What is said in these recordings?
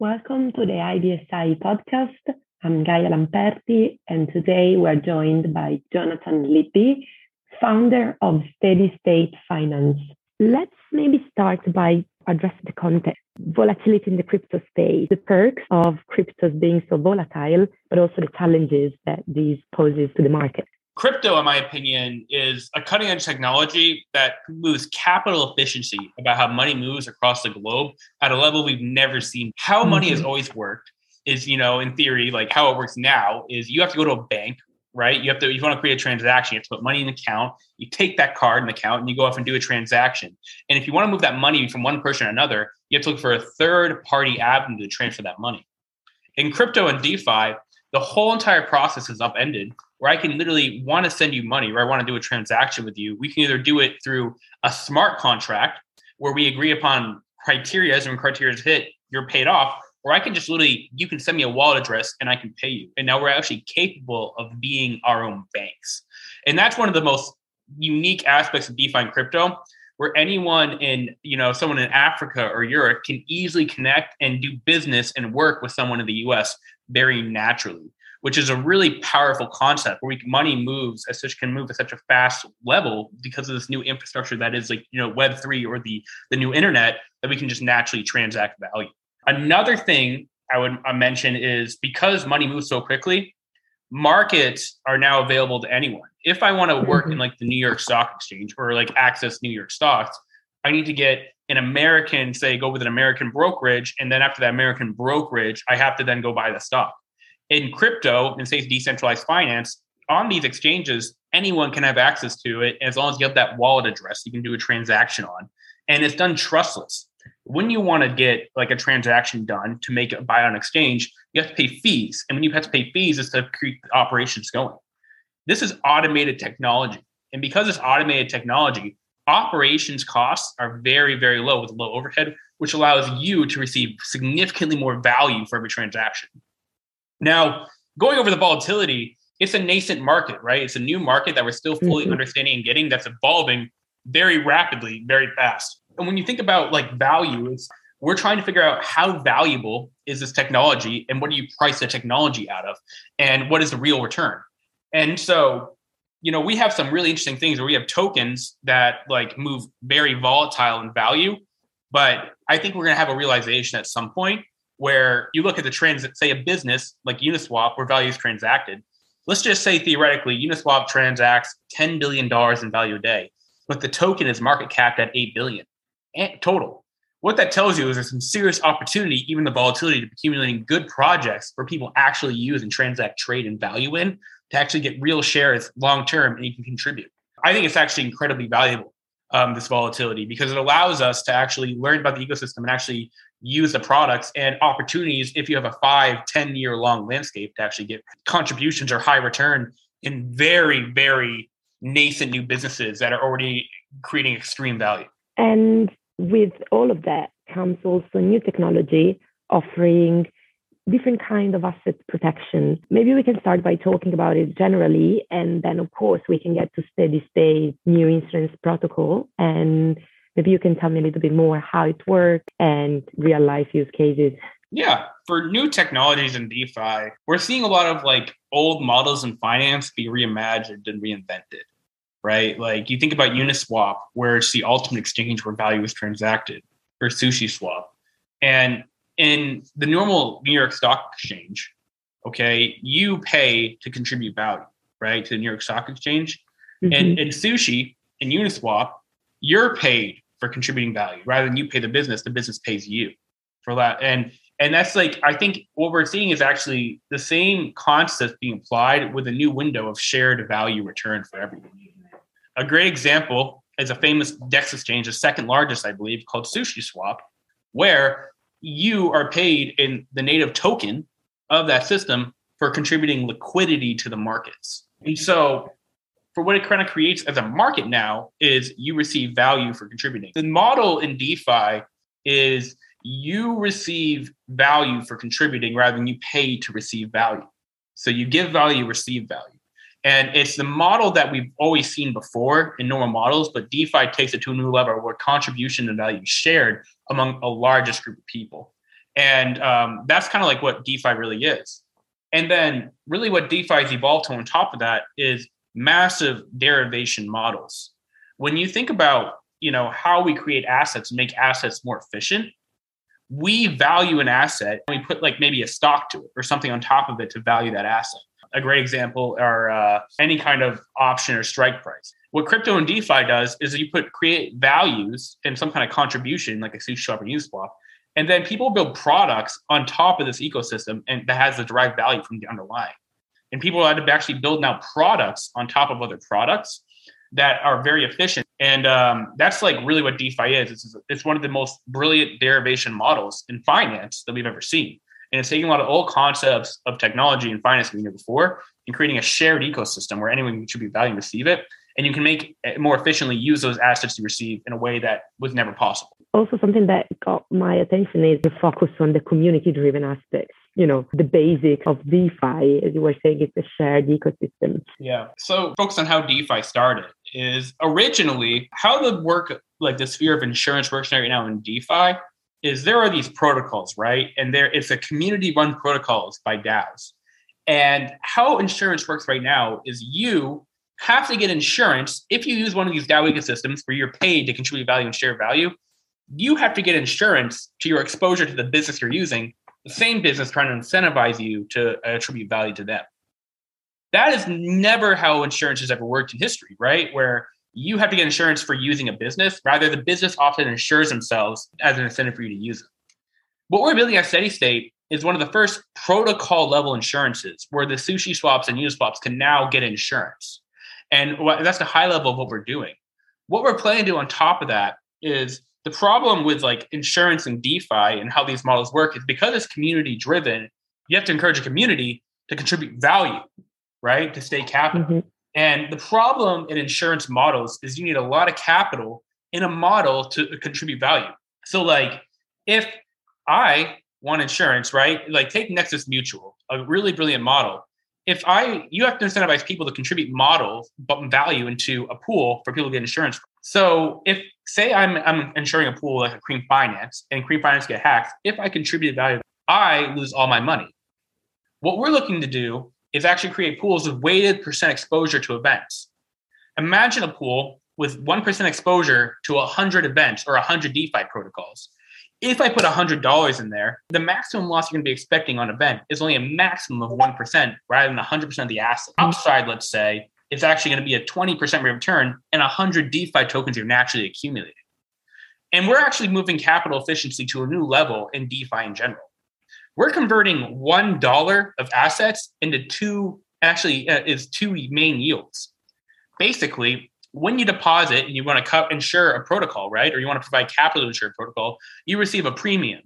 Welcome to the IDSI podcast. I'm Gaia Lamperti, and today we're joined by Jonathan Libby, founder of Steady State Finance. Let's maybe start by addressing the context volatility in the crypto space, the perks of cryptos being so volatile, but also the challenges that these poses to the market crypto, in my opinion, is a cutting edge technology that moves capital efficiency about how money moves across the globe at a level we've never seen. How money mm-hmm. has always worked is, you know, in theory, like how it works now is you have to go to a bank, right? You have to, if you want to create a transaction, you have to put money in an account. You take that card and account and you go off and do a transaction. And if you want to move that money from one person to another, you have to look for a third party avenue to transfer that money. In crypto and DeFi, the whole entire process is upended where I can literally want to send you money or I want to do a transaction with you. We can either do it through a smart contract where we agree upon criteria, and when criteria is hit, you're paid off, or I can just literally, you can send me a wallet address and I can pay you. And now we're actually capable of being our own banks. And that's one of the most unique aspects of DeFi and crypto, where anyone in, you know, someone in Africa or Europe can easily connect and do business and work with someone in the US very naturally which is a really powerful concept where we, money moves as such can move at such a fast level because of this new infrastructure that is like you know web 3 or the the new internet that we can just naturally transact value. Another thing i would mention is because money moves so quickly markets are now available to anyone if i want to work in mm-hmm. like the new york stock exchange or like access new york stocks i need to get an american say go with an american brokerage and then after that american brokerage i have to then go buy the stock. In crypto and say decentralized finance on these exchanges anyone can have access to it as long as you have that wallet address you can do a transaction on and it's done trustless. When you want to get like a transaction done to make a buy on exchange you have to pay fees and when you have to pay fees it's to keep operations going this is automated technology and because it's automated technology operations costs are very very low with low overhead which allows you to receive significantly more value for every transaction now, going over the volatility, it's a nascent market, right? It's a new market that we're still fully mm-hmm. understanding and getting that's evolving very rapidly, very fast. And when you think about like value, it's we're trying to figure out how valuable is this technology and what do you price the technology out of and what is the real return. And so, you know, we have some really interesting things where we have tokens that like move very volatile in value, but I think we're going to have a realization at some point where you look at the trends that say a business like Uniswap where value is transacted. Let's just say theoretically Uniswap transacts $10 billion in value a day, but the token is market capped at 8 billion eh, total. What that tells you is there's some serious opportunity, even the volatility, to accumulating good projects where people actually use and transact, trade, and value in to actually get real shares long term and you can contribute. I think it's actually incredibly valuable, um, this volatility, because it allows us to actually learn about the ecosystem and actually use the products and opportunities if you have a five, 10 year long landscape to actually get contributions or high return in very, very nascent new businesses that are already creating extreme value. And with all of that comes also new technology offering different kind of asset protection. Maybe we can start by talking about it generally, and then of course we can get to steady state new insurance protocol and Maybe you can tell me a little bit more how it works and real life use cases. Yeah, for new technologies in DeFi, we're seeing a lot of like old models in finance be reimagined and reinvented, right? Like you think about Uniswap, where it's the ultimate exchange where value is transacted, or Sushi Swap. And in the normal New York Stock Exchange, okay, you pay to contribute value, right, to the New York Stock Exchange. Mm-hmm. And in Sushi, and Uniswap, you're paid for contributing value rather than you pay the business the business pays you for that and and that's like i think what we're seeing is actually the same concept being applied with a new window of shared value return for everyone a great example is a famous dex exchange the second largest i believe called sushi swap where you are paid in the native token of that system for contributing liquidity to the markets and so for what it kind of creates as a market now is you receive value for contributing. The model in DeFi is you receive value for contributing rather than you pay to receive value. So you give value, receive value. And it's the model that we've always seen before in normal models, but DeFi takes it to a new level where contribution and value is shared among a largest group of people. And um, that's kind of like what DeFi really is. And then, really, what DeFi has evolved to on top of that is massive derivation models. When you think about, you know, how we create assets, make assets more efficient, we value an asset and we put like maybe a stock to it or something on top of it to value that asset. A great example are uh, any kind of option or strike price. What crypto and DeFi does is you put create values and some kind of contribution, like a sushi swap or Uniswap, and then people build products on top of this ecosystem and that has a derived value from the underlying. And people to actually build now products on top of other products that are very efficient. And um, that's like really what DeFi is. It's, it's one of the most brilliant derivation models in finance that we've ever seen. And it's taking a lot of old concepts of technology and finance we knew before and creating a shared ecosystem where anyone can contribute value and receive it. And you can make more efficiently use those assets you receive in a way that was never possible. Also, something that got my attention is the focus on the community driven aspects you know the basic of defi as you were saying it's a shared ecosystem yeah so focus on how defi started is originally how the work like the sphere of insurance works right now in defi is there are these protocols right and there it's a community run protocols by daos and how insurance works right now is you have to get insurance if you use one of these DAO ecosystems where you're paid to contribute value and share value. You have to get insurance to your exposure to the business you're using the same business trying to incentivize you to attribute value to them. That is never how insurance has ever worked in history, right? Where you have to get insurance for using a business. Rather, the business often insures themselves as an incentive for you to use it. What we're building at Steady State is one of the first protocol level insurances where the sushi swaps and uniswaps can now get insurance. And that's the high level of what we're doing. What we're planning to do on top of that is the problem with like insurance and DeFi and how these models work is because it's community driven, you have to encourage a community to contribute value, right? To stay capital. Mm-hmm. And the problem in insurance models is you need a lot of capital in a model to contribute value. So, like, if I want insurance, right? Like, take Nexus Mutual, a really brilliant model. If I, you have to incentivize people to contribute models, but value into a pool for people to get insurance. So, if say I'm I'm insuring a pool like a Cream Finance and Cream Finance get hacked, if I contribute value, I lose all my money. What we're looking to do is actually create pools with weighted percent exposure to events. Imagine a pool with 1% exposure to 100 events or 100 DeFi protocols. If I put $100 in there, the maximum loss you're going to be expecting on event is only a maximum of 1% rather than 100% of the asset. Upside, let's say, it's actually going to be a 20% rate of return and 100 DeFi tokens you're naturally accumulating. And we're actually moving capital efficiency to a new level in DeFi in general. We're converting $1 of assets into two, actually, uh, is two main yields. Basically, when you deposit and you want to cut, insure a protocol, right? Or you want to provide capital to insure a protocol, you receive a premium.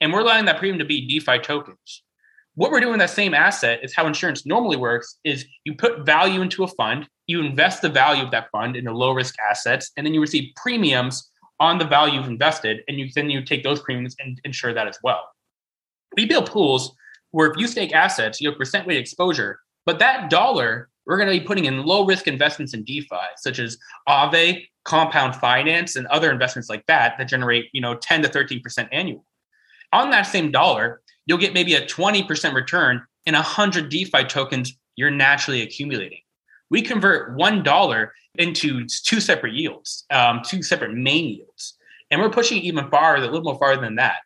And we're allowing that premium to be DeFi tokens. What we're doing with that same asset is how insurance normally works is you put value into a fund, you invest the value of that fund into low risk assets, and then you receive premiums on the value you've invested, and you then you take those premiums and insure that as well. We build pools where if you stake assets, you have percent weight exposure, but that dollar we're going to be putting in low risk investments in DeFi, such as Aave, compound finance, and other investments like that that generate, you know, 10 to 13% annual. On that same dollar, you'll get maybe a 20% return in 100 DeFi tokens you're naturally accumulating. We convert $1 into two separate yields, um, two separate main yields. And we're pushing even farther, a little more farther than that.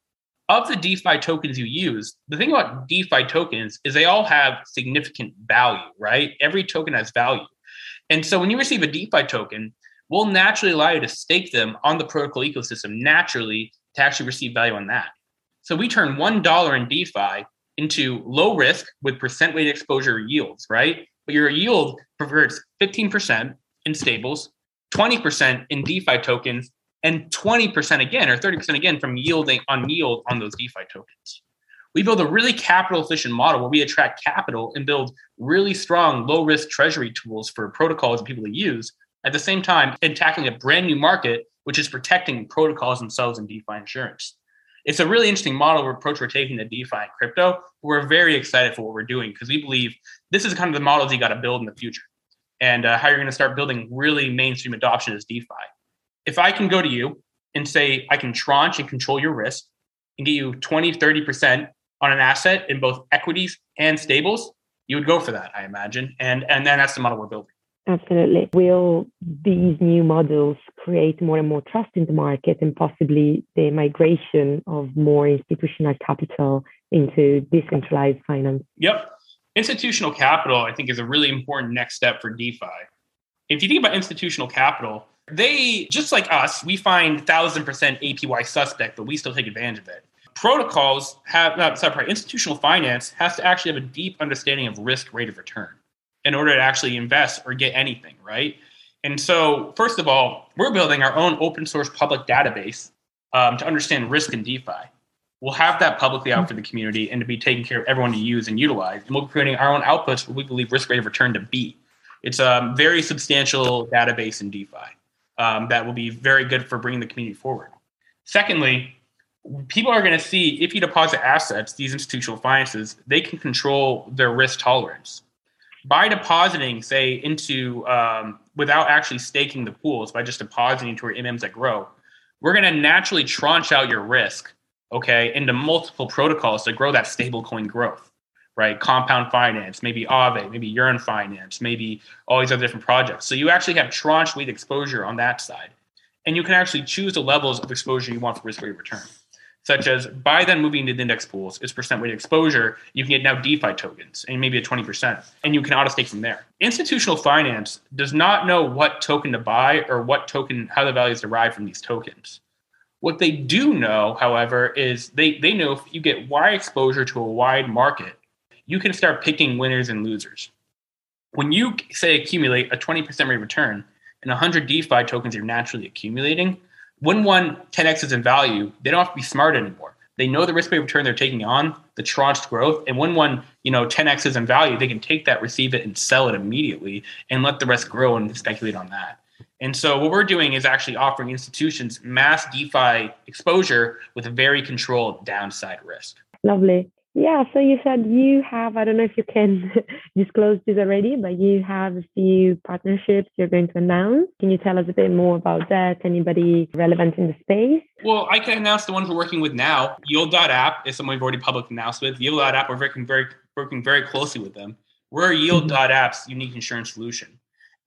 Of the DeFi tokens you use, the thing about DeFi tokens is they all have significant value, right? Every token has value. And so when you receive a DeFi token, we'll naturally allow you to stake them on the protocol ecosystem naturally to actually receive value on that. So we turn $1 in DeFi into low risk with percent weighted exposure yields, right? But your yield converts 15% in stables, 20% in DeFi tokens, and 20% again, or 30% again from yielding on yield on those DeFi tokens. We build a really capital efficient model where we attract capital and build really strong low risk treasury tools for protocols and people to use at the same time and tackling a brand new market, which is protecting protocols themselves in DeFi insurance it's a really interesting model of approach we're taking to DeFi and crypto. We're very excited for what we're doing because we believe this is kind of the models you got to build in the future and uh, how you're going to start building really mainstream adoption is DeFi. If I can go to you and say, I can tranche and control your risk and get you 20, 30% on an asset in both equities and stables, you would go for that, I imagine. And and then that's the model we're building. Absolutely. Will these new models create more and more trust in the market and possibly the migration of more institutional capital into decentralized finance? Yep. Institutional capital, I think, is a really important next step for DeFi. If you think about institutional capital, they, just like us, we find 1000% APY suspect, but we still take advantage of it. Protocols have, not, sorry, institutional finance has to actually have a deep understanding of risk rate of return in order to actually invest or get anything, right? And so, first of all, we're building our own open source public database um, to understand risk in DeFi. We'll have that publicly out for the community and to be taken care of everyone to use and utilize. And we'll be creating our own outputs what we believe risk rate of return to be. It's a very substantial database in DeFi um, that will be very good for bringing the community forward. Secondly, people are going to see if you deposit assets, these institutional finances, they can control their risk tolerance by depositing, say, into um, without actually staking the pools, by just depositing to our MMs that grow, we're going to naturally tranche out your risk, okay, into multiple protocols to grow that stablecoin growth, right? Compound finance, maybe Aave, maybe Yearn Finance, maybe all these other different projects. So you actually have tranche weight exposure on that side. And you can actually choose the levels of exposure you want for risk rate return such as by then moving to the index pools, its percent weighted exposure, you can get now DeFi tokens and maybe a 20%, and you can auto stake from there. Institutional finance does not know what token to buy or what token, how the value is derived from these tokens. What they do know, however, is they, they know if you get wide exposure to a wide market, you can start picking winners and losers. When you say accumulate a 20% rate return and 100 DeFi tokens you're naturally accumulating, when one 10x is in value, they don't have to be smart anymore. They know the risk rate return they're taking on, the tranched growth, and when one, you know, 10x is in value, they can take that, receive it, and sell it immediately and let the rest grow and speculate on that. And so what we're doing is actually offering institutions mass DeFi exposure with very controlled downside risk. Lovely. Yeah, so you said you have, I don't know if you can disclose this already, but you have a few partnerships you're going to announce. Can you tell us a bit more about that? Anybody relevant in the space? Well, I can announce the ones we're working with now. Yield.app is someone we've already publicly announced with. Yield.app, we're working very, working very closely with them. We're Yield.app's unique insurance solution.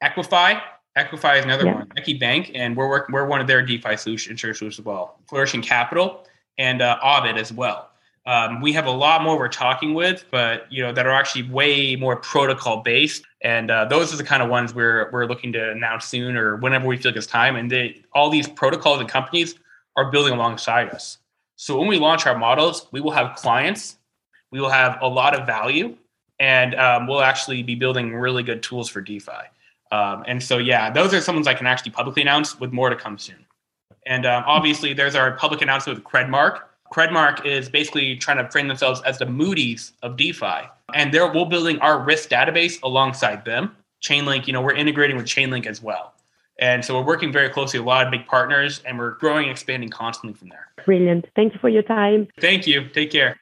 Equify, Equify is another yeah. one. Equi Bank, and we're working, we're one of their DeFi solution, insurance solutions as well. Flourishing Capital and uh, Ovid as well. Um, we have a lot more we're talking with, but you know that are actually way more protocol based, and uh, those are the kind of ones we're we're looking to announce soon or whenever we feel like it's time. And they, all these protocols and companies are building alongside us. So when we launch our models, we will have clients, we will have a lot of value, and um, we'll actually be building really good tools for DeFi. Um, and so yeah, those are some ones I can actually publicly announce with more to come soon. And um, obviously, there's our public announcement with Credmark Credmark is basically trying to frame themselves as the Moody's of DeFi. And they're we're building our risk database alongside them. Chainlink, you know, we're integrating with Chainlink as well. And so we're working very closely with a lot of big partners and we're growing and expanding constantly from there. Brilliant. Thank you for your time. Thank you. Take care.